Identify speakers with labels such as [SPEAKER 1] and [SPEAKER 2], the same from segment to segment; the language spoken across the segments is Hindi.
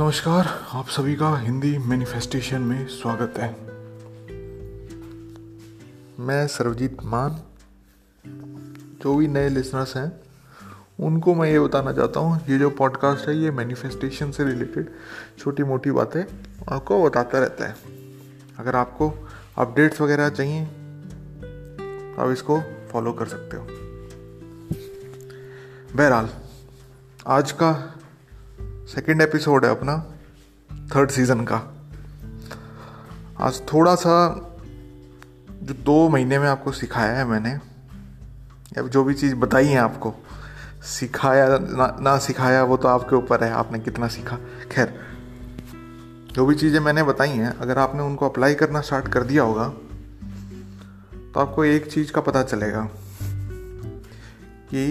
[SPEAKER 1] नमस्कार, आप सभी का हिंदी मैनिफेस्टेशन में स्वागत है। मैं सर्वजीत मान, जो भी नए लिसनर्स हैं, उनको मैं ये बताना चाहता हूँ, ये जो पॉडकास्ट है, ये मैनिफेस्टेशन से रिलेटेड छोटी मोटी बातें आपको बताता रहता है। अगर आपको अपडेट्स वगैरह चाहिए तो आप इसको फॉलो कर सकते हो। बहरहाल, आज का सेकेंड एपिसोड है अपना थर्ड सीज़न का। आज थोड़ा सा जो दो महीने में आपको सिखाया है मैंने या जो भी चीज़ बताई है आपको सिखाया ना, ना सिखाया वो तो आपके ऊपर है आपने कितना सीखा। खैर जो भी चीज़ें मैंने बताई हैं अगर आपने उनको अप्लाई करना स्टार्ट कर दिया होगा तो आपको एक चीज़ का पता चलेगा कि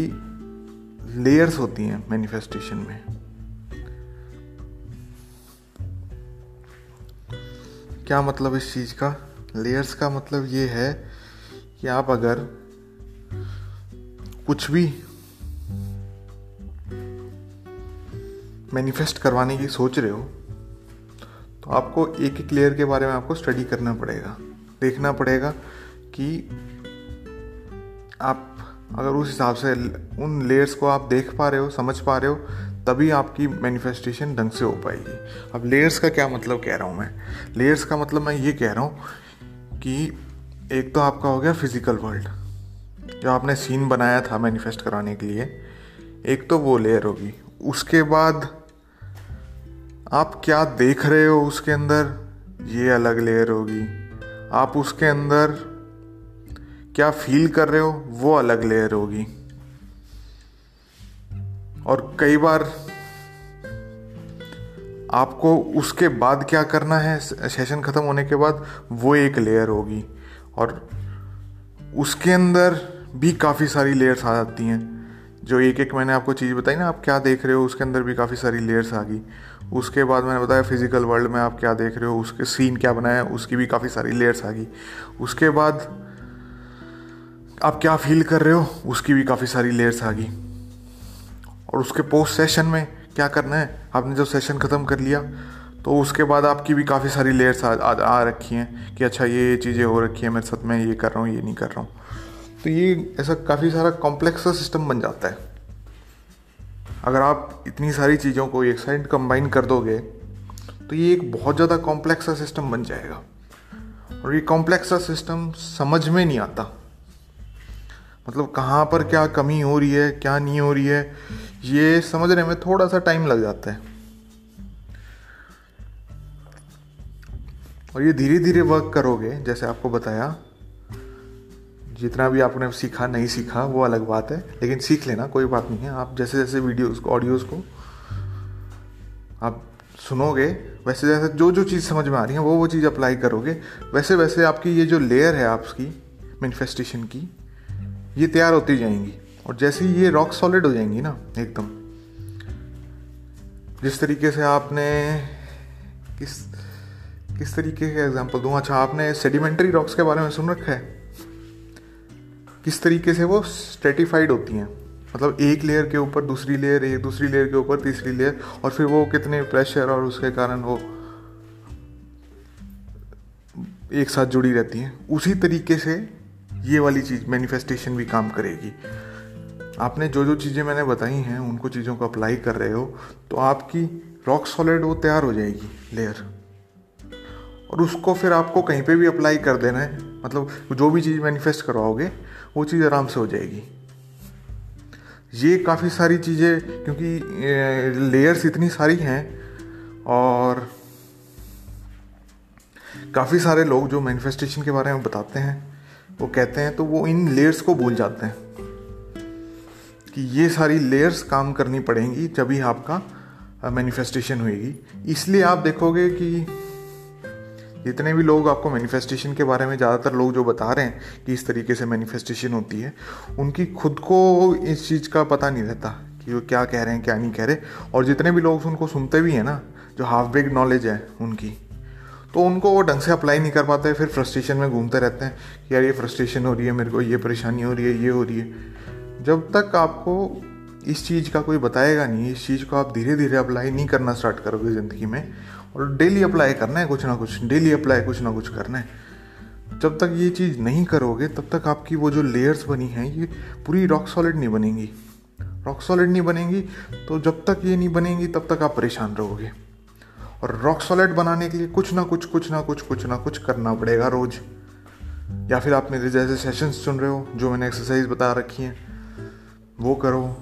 [SPEAKER 1] लेयर्स होती हैं मैनिफेस्टेशन में। क्या मतलब इस चीज़ का? लेयर्स का मतलब ये है कि आप अगर कुछ भी मैनिफेस्ट करवाने की सोच रहे हो तो आपको एक एक लेयर के बारे में आपको स्टडी करना पड़ेगा। देखना पड़ेगा कि आप अगर उस हिसाब से उन लेयर्स को आप देख पा रहे हो, समझ पा रहे हो तभी आपकी मैनिफेस्टेशन ढंग से हो पाएगी। अब लेयर्स का क्या मतलब कह रहा हूँ मैं? लेयर्स का मतलब मैं ये कह रहा हूँ कि एक तो आपका हो गया फ़िज़िकल वर्ल्ड जो आपने सीन बनाया था मैनिफेस्ट कराने के लिए। एक तो वो लेयर होगी। उसके बाद आप क्या देख रहे हो उसके अंदर? ये अलग लेयर होगी। आप उसके अंदर क्या फील कर रहे हो? वो अलग लेयर होगी। और कई बार आपको उसके बाद क्या करना है? सेशन ख़त्म होने के बाद वो एक लेयर होगी और उसके अंदर भी काफ़ी सारी लेयर्स आ जाती हैं। जो एक एक मैंने आपको चीज़ बताई ना, आप क्या देख रहे हो, उसके अंदर भी काफ़ी सारी लेयर्स आ गई। उसके बाद मैंने बताया फ़िज़िकल वर्ल्ड में आप क्या देख रहे हो, उसके सीन क्या बनाया, उसकी भी काफ़ी सारी लेयर्स आ गई। उसके बाद आप क्या फील कर रहे हो, उसकी भी काफ़ी सारी लेयर्स आ गई। और उसके पोस्ट सेशन में क्या करना है? आपने जब सेशन ख़त्म कर लिया तो उसके बाद आपकी भी काफ़ी सारी लेयर्स आ, आ, आ रखी हैं कि अच्छा ये ये चीज़ें हो रखी हैं मेरे साथ मैं ये कर रहा हूँ ये नहीं कर रहा हूँ। तो ये ऐसा काफ़ी सारा कॉम्प्लेक्स सिस्टम बन जाता है। अगर आप इतनी सारी चीज़ों को एक साइड कंबाइन कर दोगे तो ये एक बहुत ज़्यादा कॉम्प्लेक्स सिस्टम बन जाएगा। और ये कॉम्प्लेक्स सिस्टम समझ में नहीं आता। मतलब कहाँ पर क्या कमी हो रही है, क्या नहीं हो रही है, ये समझने में थोड़ा सा टाइम लग जाता है। और ये धीरे धीरे वर्क करोगे, जैसे आपको बताया, जितना भी आपने सीखा, नहीं सीखा, वो अलग बात है, लेकिन सीख लेना, कोई बात नहीं है। आप जैसे जैसे वीडियोस को ऑडियोज़ को आप सुनोगे, वैसे जैसे जो जो चीज़ समझ में आ रही है वो वो चीज़ अप्लाई करोगे वैसे वैसे आपकी ये जो लेयर है आपकी मैनिफेस्टेशन की ये तैयार होती जाएँगी। और जैसे ही ये रॉक सॉलिड हो जाएँगी ना, एकदम। जिस तरीके से आपने किस किस तरीके का एग्जांपल दूँ? अच्छा आपने सेडिमेंट्री रॉक्स के बारे में सुन रखा है। किस तरीके से वो स्ट्रेटिफाइड होती हैं? मतलब एक लेयर के ऊपर दूसरी लेयर एक दूसरी लेयर के ऊपर तीसरी लेयर और फिर वो कितने प्रेशर और उसके कारण वो एक साथ जुड़ी रहती हैं। उसी तरीके से ये वाली चीज़ मैनिफेस्टेशन भी काम करेगी। आपने जो जो चीज़ें मैंने बताई हैं, उनको चीज़ों को अप्लाई कर रहे हो तो आपकी रॉक सॉलिड वो तैयार हो जाएगी लेयर और उसको फिर आपको कहीं पे भी अप्लाई कर देना है मतलब जो भी चीज़ मैनिफेस्ट करवाओगे, वो चीज़ आराम से हो जाएगी। ये काफ़ी सारी चीज़ें, क्योंकि लेयर्स इतनी सारी हैं, और काफ़ी सारे लोग जो मैनिफेस्टेशन के बारे में बताते हैं वो कहते हैं तो वो इन लेयर्स को भूल जाते हैं कि ये सारी लेयर्स काम करनी पड़ेंगी जब ही आपका मैनिफेस्टेशन होएगी। इसलिए आप देखोगे कि जितने भी लोग आपको मैनिफेस्टेशन के बारे में ज़्यादातर लोग जो बता रहे हैं कि इस तरीके से मैनिफेस्टेशन होती है, उनकी खुद को इस चीज़ का पता नहीं रहता कि वो क्या कह रहे हैं, क्या नहीं कह रहे। और जितने भी लोग उनको सुनते भी हैं ना, जो हाफ़ बेग नॉलेज है उनकी तो उनको वो ढंग से अप्लाई नहीं कर पाते, फिर फ्रस्ट्रेशन में घूमते रहते हैं कि यार ये फ्रस्ट्रेशन हो रही है मेरे को, ये परेशानी हो रही है, ये हो रही है। जब तक आपको इस चीज़ का कोई बताएगा नहीं, इस चीज़ को आप धीरे धीरे अप्लाई नहीं करना स्टार्ट करोगे ज़िंदगी में, और डेली अप्लाई करना है कुछ ना कुछ डेली अप्लाई कुछ ना कुछ करना है। जब तक ये चीज़ नहीं करोगे, तब तक आपकी वो जो लेयर्स बनी हैं, ये पूरी रॉक सॉलिड नहीं बनेंगी। रॉक सॉलिड नहीं बनेंगी तो जब तक ये नहीं बनेंगी, तब तक आप परेशान रहोगे। और रॉक सॉलिड बनाने के लिए कुछ ना कुछ कुछ ना कुछ कुछ ना कुछ करना पड़ेगा रोज़। या फिर आप मेरे जैसे सेशंस सुन रहे हो, जो मैंने एक्सरसाइज बता रखी हैं, वो करो।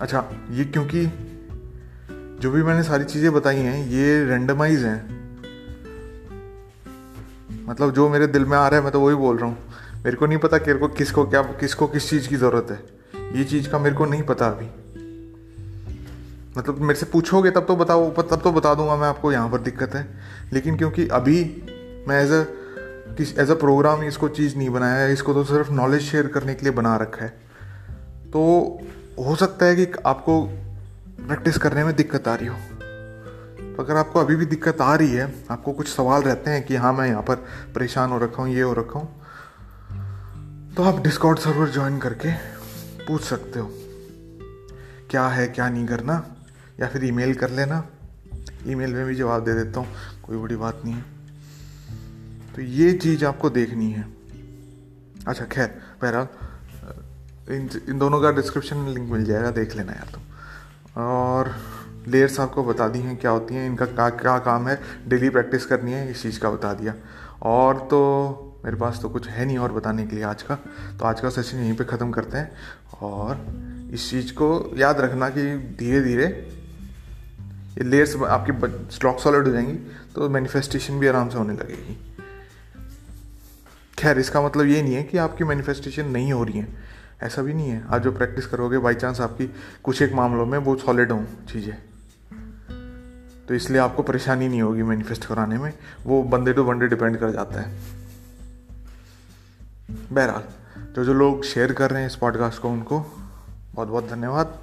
[SPEAKER 1] अच्छा ये क्योंकि जो भी मैंने सारी चीज़ें बताई हैं, ये रेंडमाइज हैं। मतलब जो मेरे दिल में आ रहा है, मैं तो वही बोल रहा हूँ। मेरे को नहीं पता कि किसको क्या, किसको किस चीज़ की ज़रूरत है। ये चीज़ का मेरे को नहीं पता अभी। मतलब मेरे से पूछोगे, तब तो बताओ, तब तो बता दूँगा मैं आपको, यहाँ पर दिक्कत है। लेकिन क्योंकि अभी मैं एज अ किस एज अ प्रोग्राम इसको चीज़ नहीं बनाया है, इसको तो सिर्फ़ नॉलेज शेयर करने के लिए बना रखा है। तो हो सकता है कि आपको प्रैक्टिस करने में दिक्कत आ रही हो। तो अगर आपको अभी भी दिक्कत आ रही है, आपको कुछ सवाल रहते हैं कि हाँ मैं यहाँ पर परेशान हो रखा हूँ, ये हो रखा हूँ तो आप डिस्कॉर्ड सर्वर ज्वाइन करके पूछ सकते हो। क्या है, क्या नहीं करना? या फिर ईमेल कर लेना। ईमेल में भी जवाब दे देता हूँ, कोई बड़ी बात नहीं है। तो ये चीज़ आपको देखनी है। अच्छा खैर, बहरहाल, इन इन दोनों का डिस्क्रिप्शन में लिंक मिल जाएगा, देख लेना यार तुम। और लेयर्स आपको बता दी हैं क्या होती हैं, इनका क्या क्या काम है डेली प्रैक्टिस करनी है, इस चीज़ का बता दिया। और तो मेरे पास तो कुछ है नहीं और बताने के लिए आज का। तो आज का सेशन यहीं पे ख़त्म करते हैं। और इस चीज़ को याद रखना कि धीरे धीरे ये लेयर्स आपकी स्टॉक सॉलिड हो जाएँगी तो मैनिफेस्टेशन भी आराम से होने लगेगी। खैर, इसका मतलब ये नहीं है कि आपकी मैनिफेस्टेशन नहीं हो रही है। ऐसा भी नहीं है। आज जो प्रैक्टिस करोगे बाई चांस आपकी कुछ एक मामलों में वो सॉलिड हों चीज़ें। तो इसलिए आपको परेशानी नहीं होगी मैनिफेस्ट कराने में। वो बंदे टू बंदे डिपेंड कर जाता है। बहरहाल जो जो लोग शेयर कर रहे हैं इस पॉडकास्ट को, उनको बहुत बहुत धन्यवाद।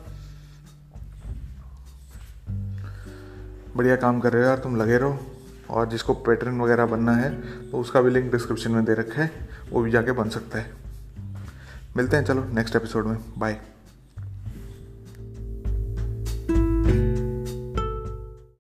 [SPEAKER 1] बढ़िया काम कर रहे हो यार, तुम लगे रहो। और जिसको पैटर्न वगैरह बनना है तो उसका भी लिंक डिस्क्रिप्शन में दे रखा है, वो भी जाके बन सकता है। मिलते हैं, चलो नेक्स्ट एपिसोड में। बाय